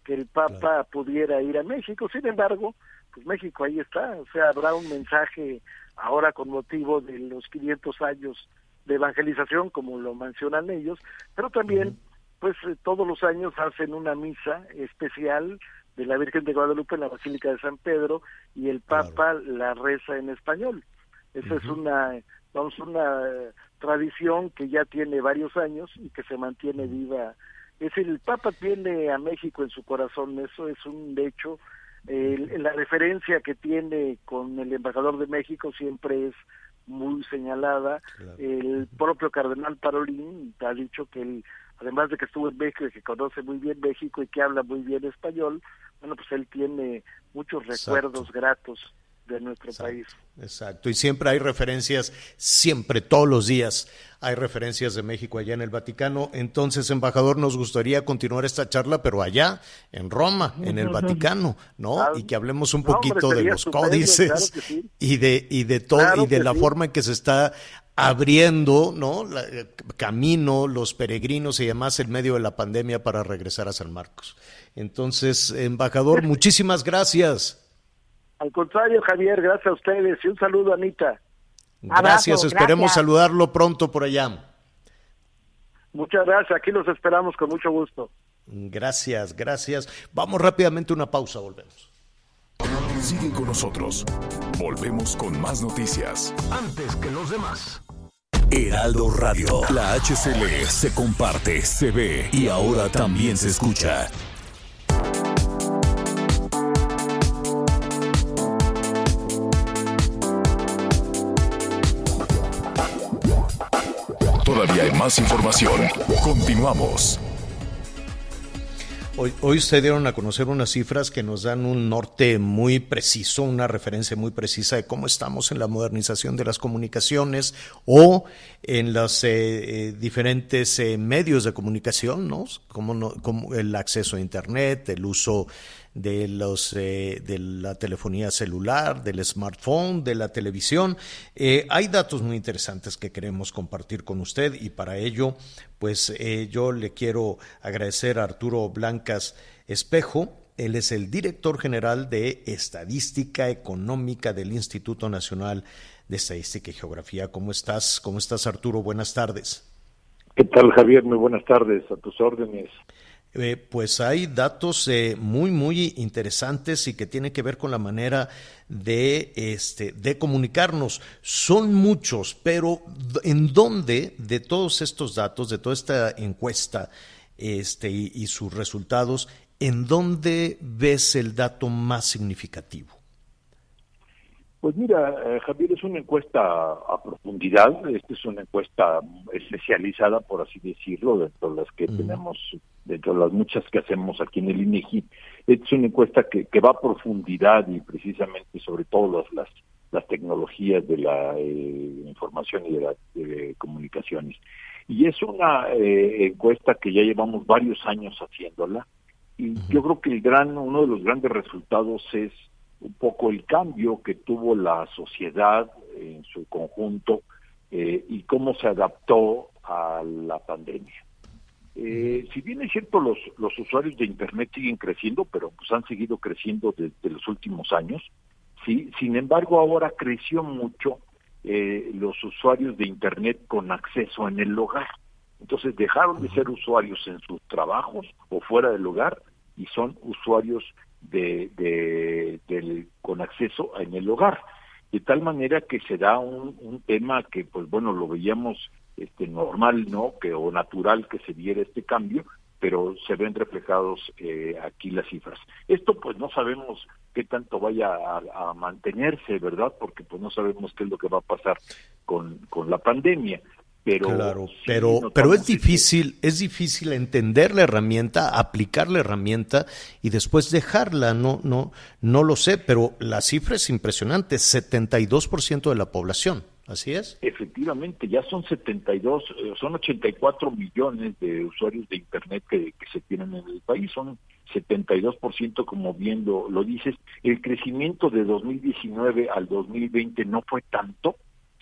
I: que el Papa pudiera ir a México. Sin embargo, pues México ahí está, o sea, habrá un mensaje ahora con motivo de los 500 años de evangelización, como lo mencionan ellos, pero también, pues eh, todos los años hacen una misa especial de la Virgen de Guadalupe en la Basílica de San Pedro y el Papa la reza en español. Esa es una, vamos, una tradición que ya tiene varios años y que se mantiene viva. Es decir, el Papa tiene a México en su corazón, eso es un hecho. la referencia que tiene con el embajador de México siempre es muy señalada. El propio cardenal Parolín ha dicho que él, además de que estuvo en México y que conoce muy bien México y que habla muy bien español, bueno, pues él tiene muchos recuerdos gratos de nuestro país.
E: Exacto, y siempre hay referencias, siempre, todos los días hay referencias de México allá en el Vaticano. Entonces, embajador, nos gustaría continuar esta charla, pero allá, en Roma, en el Vaticano, ¿no? y que hablemos un poquito de los códices y de y de todo y de la forma en que se está abriendo, ¿no? Eh, camino, los peregrinos y demás en medio de la pandemia para regresar a San Marcos. Entonces, embajador, muchísimas gracias.
I: Al contrario, Javier, gracias a ustedes y un saludo, Anita.
E: Gracias, esperemos saludarlo pronto por allá.
I: Muchas gracias, aquí los esperamos con mucho gusto.
E: Gracias, gracias. Vamos rápidamente a una pausa, volvemos.
B: Sigue con nosotros. Volvemos con más noticias.
A: Antes que los demás.
B: Heraldo Radio. La HCL se comparte, se ve y ahora también se escucha. Todavía hay más información. Continuamos.
E: Hoy, hoy, se dieron a conocer unas cifras que nos dan un norte muy preciso, una referencia muy precisa de cómo estamos en la modernización de las comunicaciones o en los eh, eh, diferentes eh, medios de comunicación, ¿no? Como, como, el acceso a Internet, el uso de, los, eh, de la telefonía celular, del smartphone, de la televisión. Eh, hay datos muy interesantes que queremos compartir con usted y para ello, pues eh, yo le quiero agradecer a Arturo Blancas Espejo. Él es el director general de Estadística Económica del Instituto Nacional de Estadística y Geografía. ¿Cómo estás? ¿Cómo estás, Arturo? Buenas tardes.
J: ¿Qué tal, Javier? Muy buenas tardes. A tus órdenes.
E: Eh, pues hay datos eh, muy, muy interesantes y que tienen que ver con la manera de, este, de comunicarnos. Son muchos, pero ¿en dónde de todos estos datos, de toda esta encuesta este, y, y sus resultados, en dónde ves el dato más significativo?
J: Pues mira, eh, Javier, es una encuesta a profundidad, esta es una encuesta especializada, por así decirlo, dentro de las que tenemos, dentro de las muchas que hacemos aquí en el INEGI, es una encuesta que, que va a profundidad y precisamente sobre todo las, las, tecnologías de la eh, información y de las comunicaciones. Y es una eh, encuesta que ya llevamos varios años haciéndola, y yo creo que el gran, uno de los grandes resultados es un poco el cambio que tuvo la sociedad en su conjunto eh, y cómo se adaptó a la pandemia. Eh, si bien es cierto, los, los usuarios de Internet siguen creciendo, pero pues han seguido creciendo desde los últimos años, ¿sí? sin embargo ahora creció mucho eh, los usuarios de Internet con acceso en el hogar. Entonces dejaron de ser usuarios en sus trabajos o fuera del hogar y son usuarios de, de, del, con acceso en el hogar. De tal manera que se da un, un tema que, pues bueno, lo veíamos este, normal, ¿no? Que, o natural que se diera este cambio, pero se ven reflejados eh, aquí las cifras. Esto pues no sabemos qué tanto vaya a, a, mantenerse, ¿verdad? Porque pues no sabemos qué es lo que va a pasar con, con la pandemia pero
E: claro, pero pero es difícil es difícil entender la herramienta aplicar la herramienta y después dejarla no no no lo sé pero la cifra es impresionante 72% de la población así es
J: efectivamente ya son 72 eh, son 84 millones de usuarios de internet que, que se tienen en el país son 72% como viendo lo dices. El crecimiento de 2019 al 2020 no fue tanto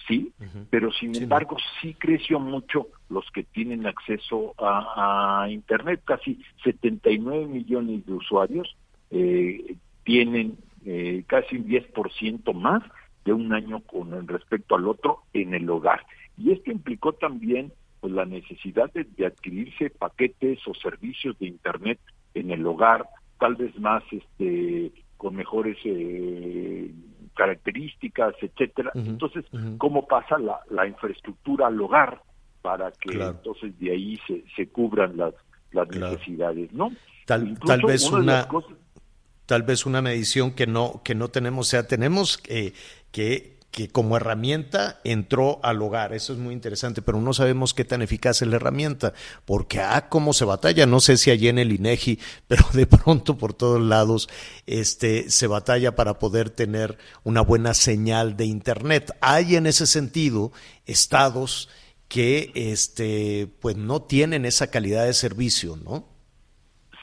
J: sí, pero sin embargo sí creció mucho los que tienen acceso a, Internet, casi 79 millones de usuarios eh, tienen eh, casi un 10% más de un año con respecto al otro en el hogar. Y esto implicó también pues, la necesidad de, de adquirirse paquetes o servicios de Internet en el hogar, tal vez más este con mejores eh, características, etcétera. Entonces, ¿cómo pasa la, la, infraestructura al hogar para que entonces de ahí se, se cubran las, las necesidades, ¿no?
E: Tal, tal vez una tal vez una medición que no que no tenemos, o sea, tenemos eh, que que como herramienta entró al hogar. Eso es muy interesante, pero no sabemos qué tan eficaz es la herramienta, porque ah, cómo se batalla, no sé si allí en el INEGI, pero de pronto por todos lados este se batalla para poder tener una buena señal de internet. Hay en ese sentido estados que este pues no tienen esa calidad de servicio, ¿no?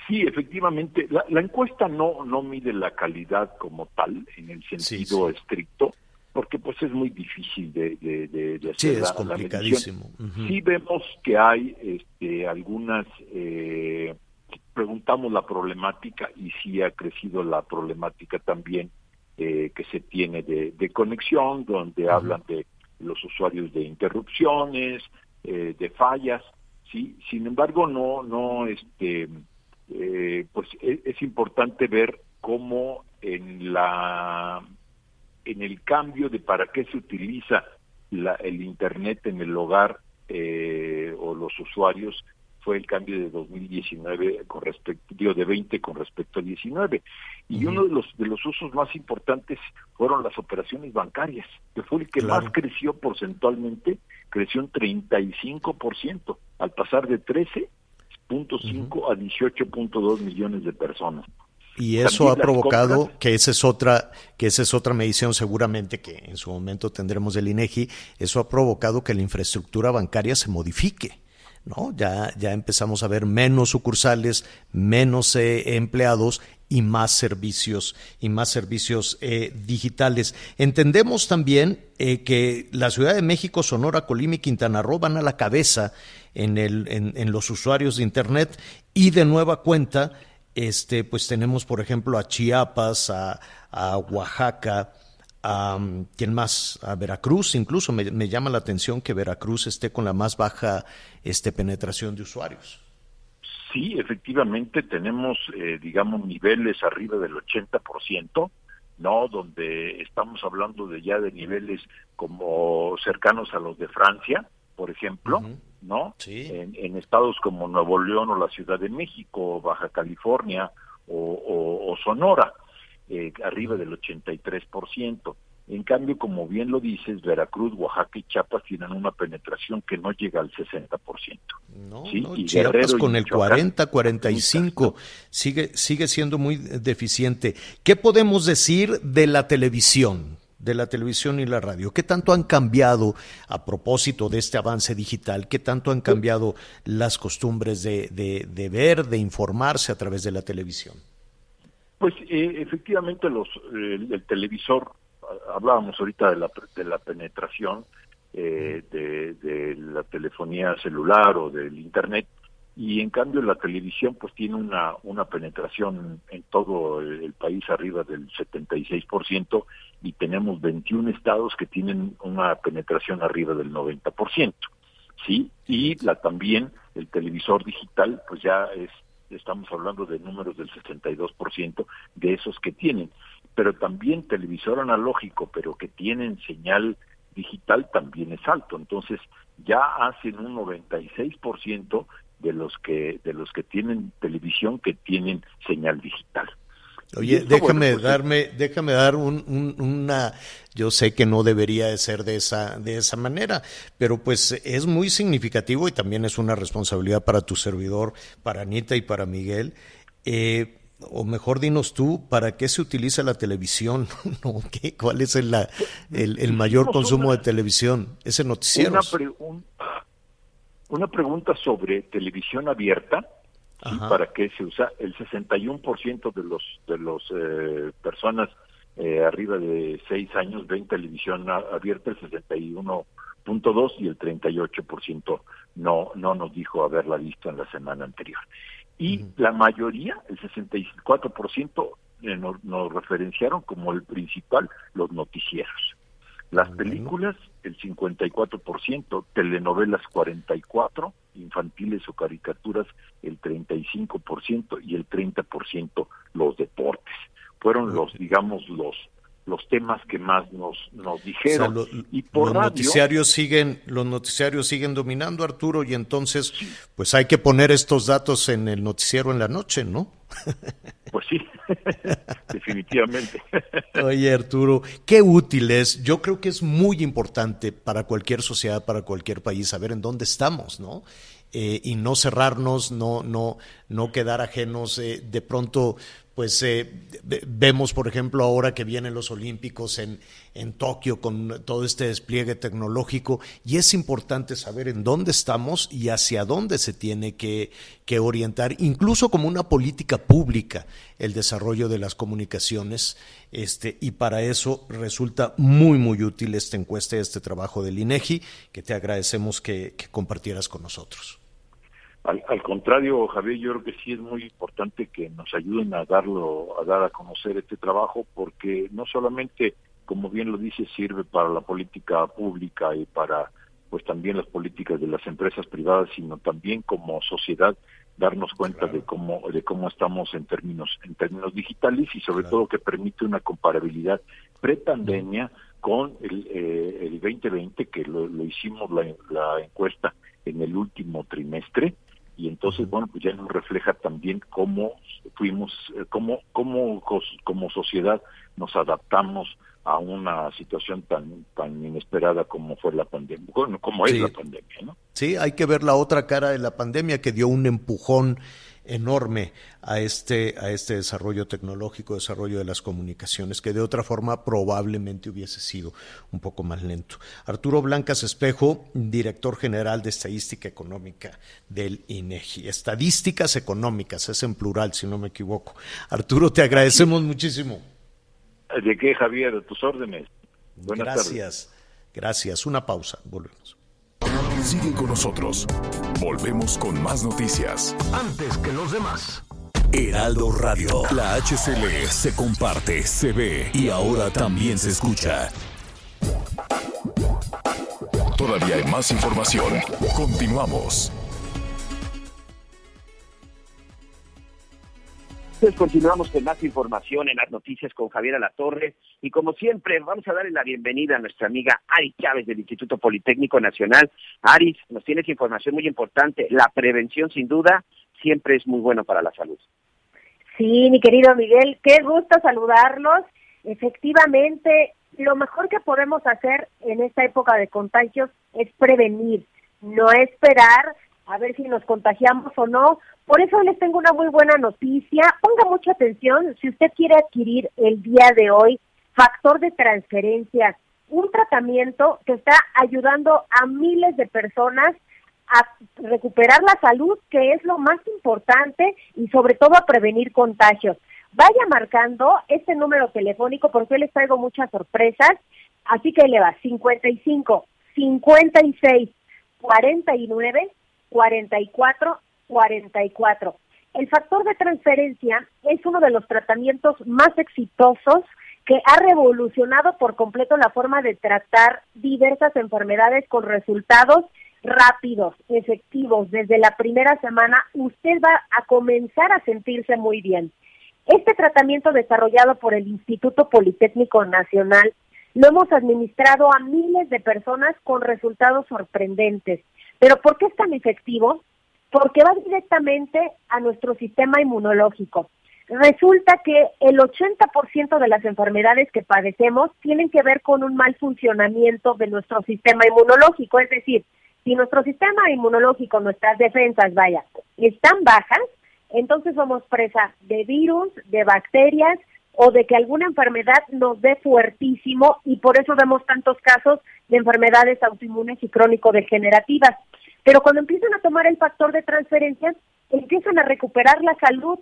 J: Sí, efectivamente, la, la encuesta no no mide la calidad como tal en el sentido estricto porque pues es muy difícil de, de, de, hacer
E: sí, es complicadísimo.
J: Sí vemos que hay este, algunas, eh, preguntamos la problemática y sí ha crecido la problemática también eh, que se tiene de, de conexión, donde hablan de los usuarios de interrupciones, eh, de fallas, sí. Sin embargo, no, no, este, eh, pues es, es importante ver cómo en la en el cambio de para qué se utiliza la, el Internet en el hogar eh, o los usuarios fue el cambio de 2019 con respecto, digo, de 20 con respecto a 19. Y uno de los, de los usos más importantes fueron las operaciones bancarias, que fue el que más creció porcentualmente, creció un 35%, al pasar de 13.5 a 18.2 millones de personas.
E: Y eso ha provocado que esa es otra que esa es otra medición seguramente que en su momento tendremos del INEGI, eso ha provocado que la infraestructura bancaria se modifique. ¿No? Ya, ya empezamos a ver menos sucursales, menos eh, empleados y más servicios y más servicios eh, digitales. Entendemos también eh, que la Ciudad de México, Sonora, Colima y Quintana Roo van a la cabeza en, el, en, los usuarios de Internet y de nueva cuenta, este, pues tenemos, por ejemplo, a Chiapas, a, Oaxaca, a quién más, a Veracruz, incluso me, me, llama la atención que Veracruz esté con la más baja este, penetración de usuarios
J: sí, efectivamente tenemos, eh, digamos, niveles arriba del 80%, ¿no? Donde estamos hablando de ya de niveles como cercanos a los de Francia, por ejemplo, ¿no? Sí. En, estados como Nuevo León o la Ciudad de México, Baja California o, Sonora, eh, arriba del 83%. En cambio, como bien lo dices, Veracruz, Oaxaca y Chiapas tienen una penetración que no llega al 60%.
E: No, no Chiapas con el 40, 45 sigue sigue siendo muy deficiente. ¿Qué podemos decir de la televisión? De la televisión y la radio. ¿Qué tanto han cambiado a propósito de este avance digital? ¿Qué tanto han cambiado las costumbres de, de, ver, de informarse a través de la televisión?
J: Pues eh, efectivamente los, el televisor hablábamos ahorita de la, de la penetración eh, de, la telefonía celular o del internet y en cambio la televisión pues tiene una una penetración en todo el, país arriba del 76% y tenemos 21 estados que tienen una penetración arriba del 90%. ¿Sí? Y la también el televisor digital pues ya es estamos hablando de números del 62% de esos que tienen pero también televisor analógico, pero que tienen señal digital también es alto. Entonces, ya hacen un 96% de los que de los que tienen televisión que tienen señal digital.
E: Oye, déjame pues, darme, déjame dar un, una, yo sé que no debería de ser de esa, de esa manera, pero pues es muy significativo y también es una responsabilidad para tu servidor, para Anita y para Miguel. Eh, o mejor dinos tú, ¿para qué se utiliza la televisión? ¿Qué, ¿Cuál es el, el, mayor consumo de televisión? ¿Ese noticiero?
J: Una, pregunta sobre televisión abierta. ¿Para qué se usa? El 61% de los de los eh, personas eh, arriba de 6 años ven televisión abierta, el 61.2 y el 38% no no nos dijo haberla visto en la semana anterior y la mayoría, el 64%, eh, nos, nos, referenciaron como el principal los noticieros. Las películas, el 54%, telenovelas 44%, infantiles o caricaturas el 35% y el 30% los deportes. Fueron los, digamos, los los temas que más nos, nos dijeron. y por
E: los noticiarios siguen, los noticiarios siguen dominando, Arturo, y entonces, pues hay que poner estos datos en el noticiero en la noche, ¿no?
J: Pues sí, definitivamente.
E: Oye, Arturo, qué útil es. Yo creo que es muy importante para cualquier sociedad, para cualquier país, saber en dónde estamos, ¿no? Eh, y no cerrarnos, no, no, no quedar ajenos. Eh, de pronto, pues eh, vemos, por ejemplo, ahora que vienen los Olímpicos en, en Tokio con todo este despliegue tecnológico, y es importante saber en dónde estamos y hacia dónde se tiene que, que orientar, incluso como una política pública, el desarrollo de las comunicaciones, este, y para eso resulta muy, muy útil esta encuesta, este trabajo del INEGI, que te agradecemos que compartieras con nosotros.
J: Al, contrario, Javier, yo creo que sí es muy importante que nos ayuden a darlo, a dar a conocer este trabajo, porque no solamente, como bien lo dice, sirve para la política pública y para, pues también las políticas de las empresas privadas, sino también como sociedad darnos cuenta de cómo de cómo estamos en términos en términos digitales y sobre todo que permite una comparabilidad pre-pandemia con el, eh, el 2020 que lo, hicimos la, la encuesta en el último trimestre y entonces bueno pues ya nos refleja también cómo fuimos eh, cómo cómo como sociedad nos adaptamos a una situación tan tan inesperada como fue la pandemia bueno como es la pandemia no
E: sí hay que ver la otra cara de la pandemia que dio un empujón enorme a este, a este desarrollo tecnológico, desarrollo de las comunicaciones, que de otra forma probablemente hubiese sido un poco más lento. Arturo Blancas Espejo, director general de Estadística Económica del INEGI. Estadísticas económicas, es en plural, si no me equivoco. Arturo, te agradecemos muchísimo.
J: ¿De qué, Javier? tus órdenes.
E: Buenas gracias, gracias. Una pausa, volvemos.
B: Sigue con nosotros. Volvemos con más noticias.
A: Antes que los demás.
B: Heraldo Radio. La HCL se comparte, se ve y ahora también se escucha. Todavía hay más información. Continuamos.
F: Continuamos con más información en las noticias con Javier Alatorre y como siempre vamos a darle la bienvenida a nuestra amiga Ari Chávez del Instituto Politécnico Nacional. Aris, nos tienes información muy importante. La prevención sin duda siempre es muy bueno para la salud.
H: Sí, mi querido Miguel, qué gusto saludarlos. Efectivamente, lo mejor que podemos hacer en esta época de contagios es prevenir, no esperar a ver si nos contagiamos o no. Por eso les tengo una muy buena noticia. Ponga mucha atención si usted quiere adquirir el día de hoy factor de transferencia, un tratamiento que está ayudando a miles de personas a recuperar la salud, que es lo más importante, y sobre todo a prevenir contagios. Vaya marcando este número telefónico porque les traigo muchas sorpresas. Así que le va 55 56 49 44 44. El factor de transferencia es uno de los tratamientos más exitosos que ha revolucionado por completo la forma de tratar diversas enfermedades con resultados rápidos, efectivos. Desde la primera semana usted va a comenzar a sentirse muy bien. Este tratamiento desarrollado por el Instituto Politécnico Nacional lo hemos administrado a miles de personas con resultados sorprendentes. Pero ¿por qué es tan efectivo? Porque va directamente a nuestro sistema inmunológico. Resulta que el 80% de las enfermedades que padecemos tienen que ver con un mal funcionamiento de nuestro sistema inmunológico, es decir, si nuestro sistema inmunológico, nuestras defensas, vaya, están bajas, entonces somos presa de virus, de bacterias o de que alguna enfermedad nos dé fuertísimo y por eso vemos tantos casos de enfermedades autoinmunes y crónico-degenerativas. Pero cuando empiezan a tomar el factor de transferencia, empiezan a recuperar la salud.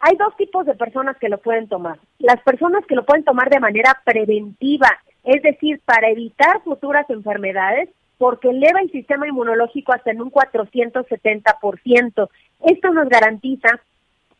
H: Hay dos tipos de personas que lo pueden tomar. Las personas que lo pueden tomar de manera preventiva, es decir, para evitar futuras enfermedades, porque eleva el sistema inmunológico hasta en un 470%. Esto nos garantiza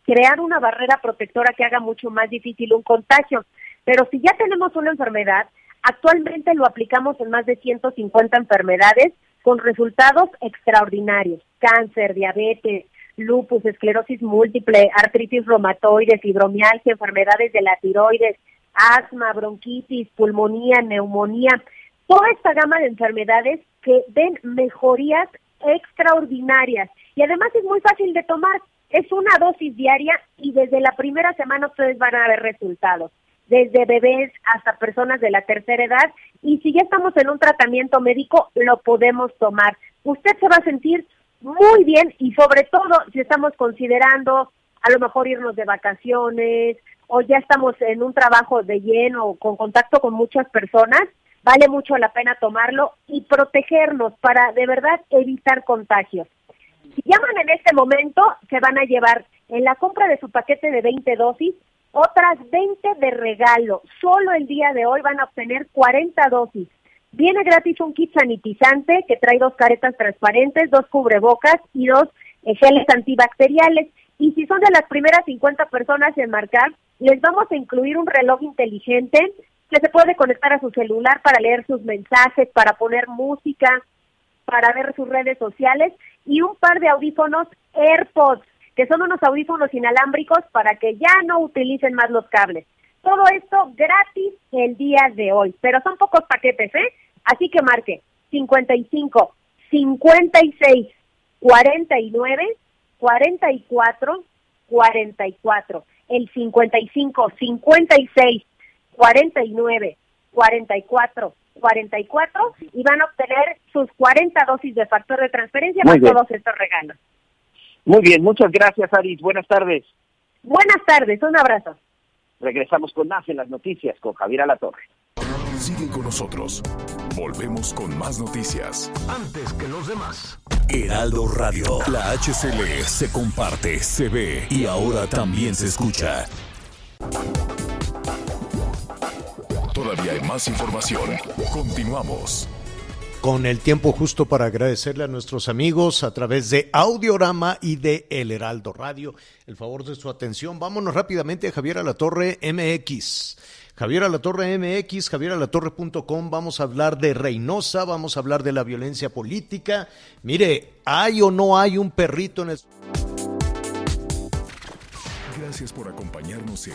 H: crear una barrera protectora que haga mucho más difícil un contagio. Pero si ya tenemos una enfermedad, actualmente lo aplicamos en más de 150 enfermedades con resultados extraordinarios. Cáncer, diabetes, lupus, esclerosis múltiple, artritis reumatoide, fibromialgia, enfermedades de la tiroides, asma, bronquitis, pulmonía, neumonía toda esta gama de enfermedades que den mejorías extraordinarias. Y además es muy fácil de tomar. Es una dosis diaria y desde la primera semana ustedes van a ver resultados, desde bebés hasta personas de la tercera edad. Y si ya estamos en un tratamiento médico, lo podemos tomar. Usted se va a sentir muy bien y sobre todo si estamos considerando a lo mejor irnos de vacaciones o ya estamos en un trabajo de lleno con contacto con muchas personas, vale mucho la pena tomarlo y protegernos para de verdad evitar contagios. Si llaman en este momento, se van a llevar en la compra de su paquete de 20 dosis otras 20 de regalo. Solo el día de hoy van a obtener 40 dosis. Viene gratis un kit sanitizante que trae dos caretas transparentes, dos cubrebocas y dos geles antibacteriales. Y si son de las primeras 50 personas en marcar, les vamos a incluir un reloj inteligente que se puede conectar a su celular para leer sus mensajes, para poner música, para ver sus redes sociales y un par de audífonos AirPods, que son unos audífonos inalámbricos para que ya no utilicen más los cables. Todo esto gratis el día de hoy, pero son pocos paquetes, ¿eh? Así que marque 55 56 49 44 44. El 55 56 49, 44, 44 y van a obtener sus 40 dosis de factor de transferencia con todos estos regalos.
F: Muy bien, muchas gracias, Aris. Buenas tardes.
H: Buenas tardes, un abrazo.
F: Regresamos con más en las noticias con Javier Alatorre.
B: Sigue con nosotros. Volvemos con más noticias.
A: Antes que los demás.
B: Heraldo Radio. La HCL se comparte, se ve y ahora también se escucha. Todavía hay más información. Continuamos.
E: Con el tiempo justo para agradecerle a nuestros amigos a través de Audiorama y de El Heraldo Radio el favor de su atención. Vámonos rápidamente a Javier Alatorre MX. Javier Alatorre MX, javieralatorre.com, vamos a hablar de Reynosa, vamos a hablar de la violencia política. Mire, ¿hay o no hay un perrito en el...
B: Gracias por acompañarnos en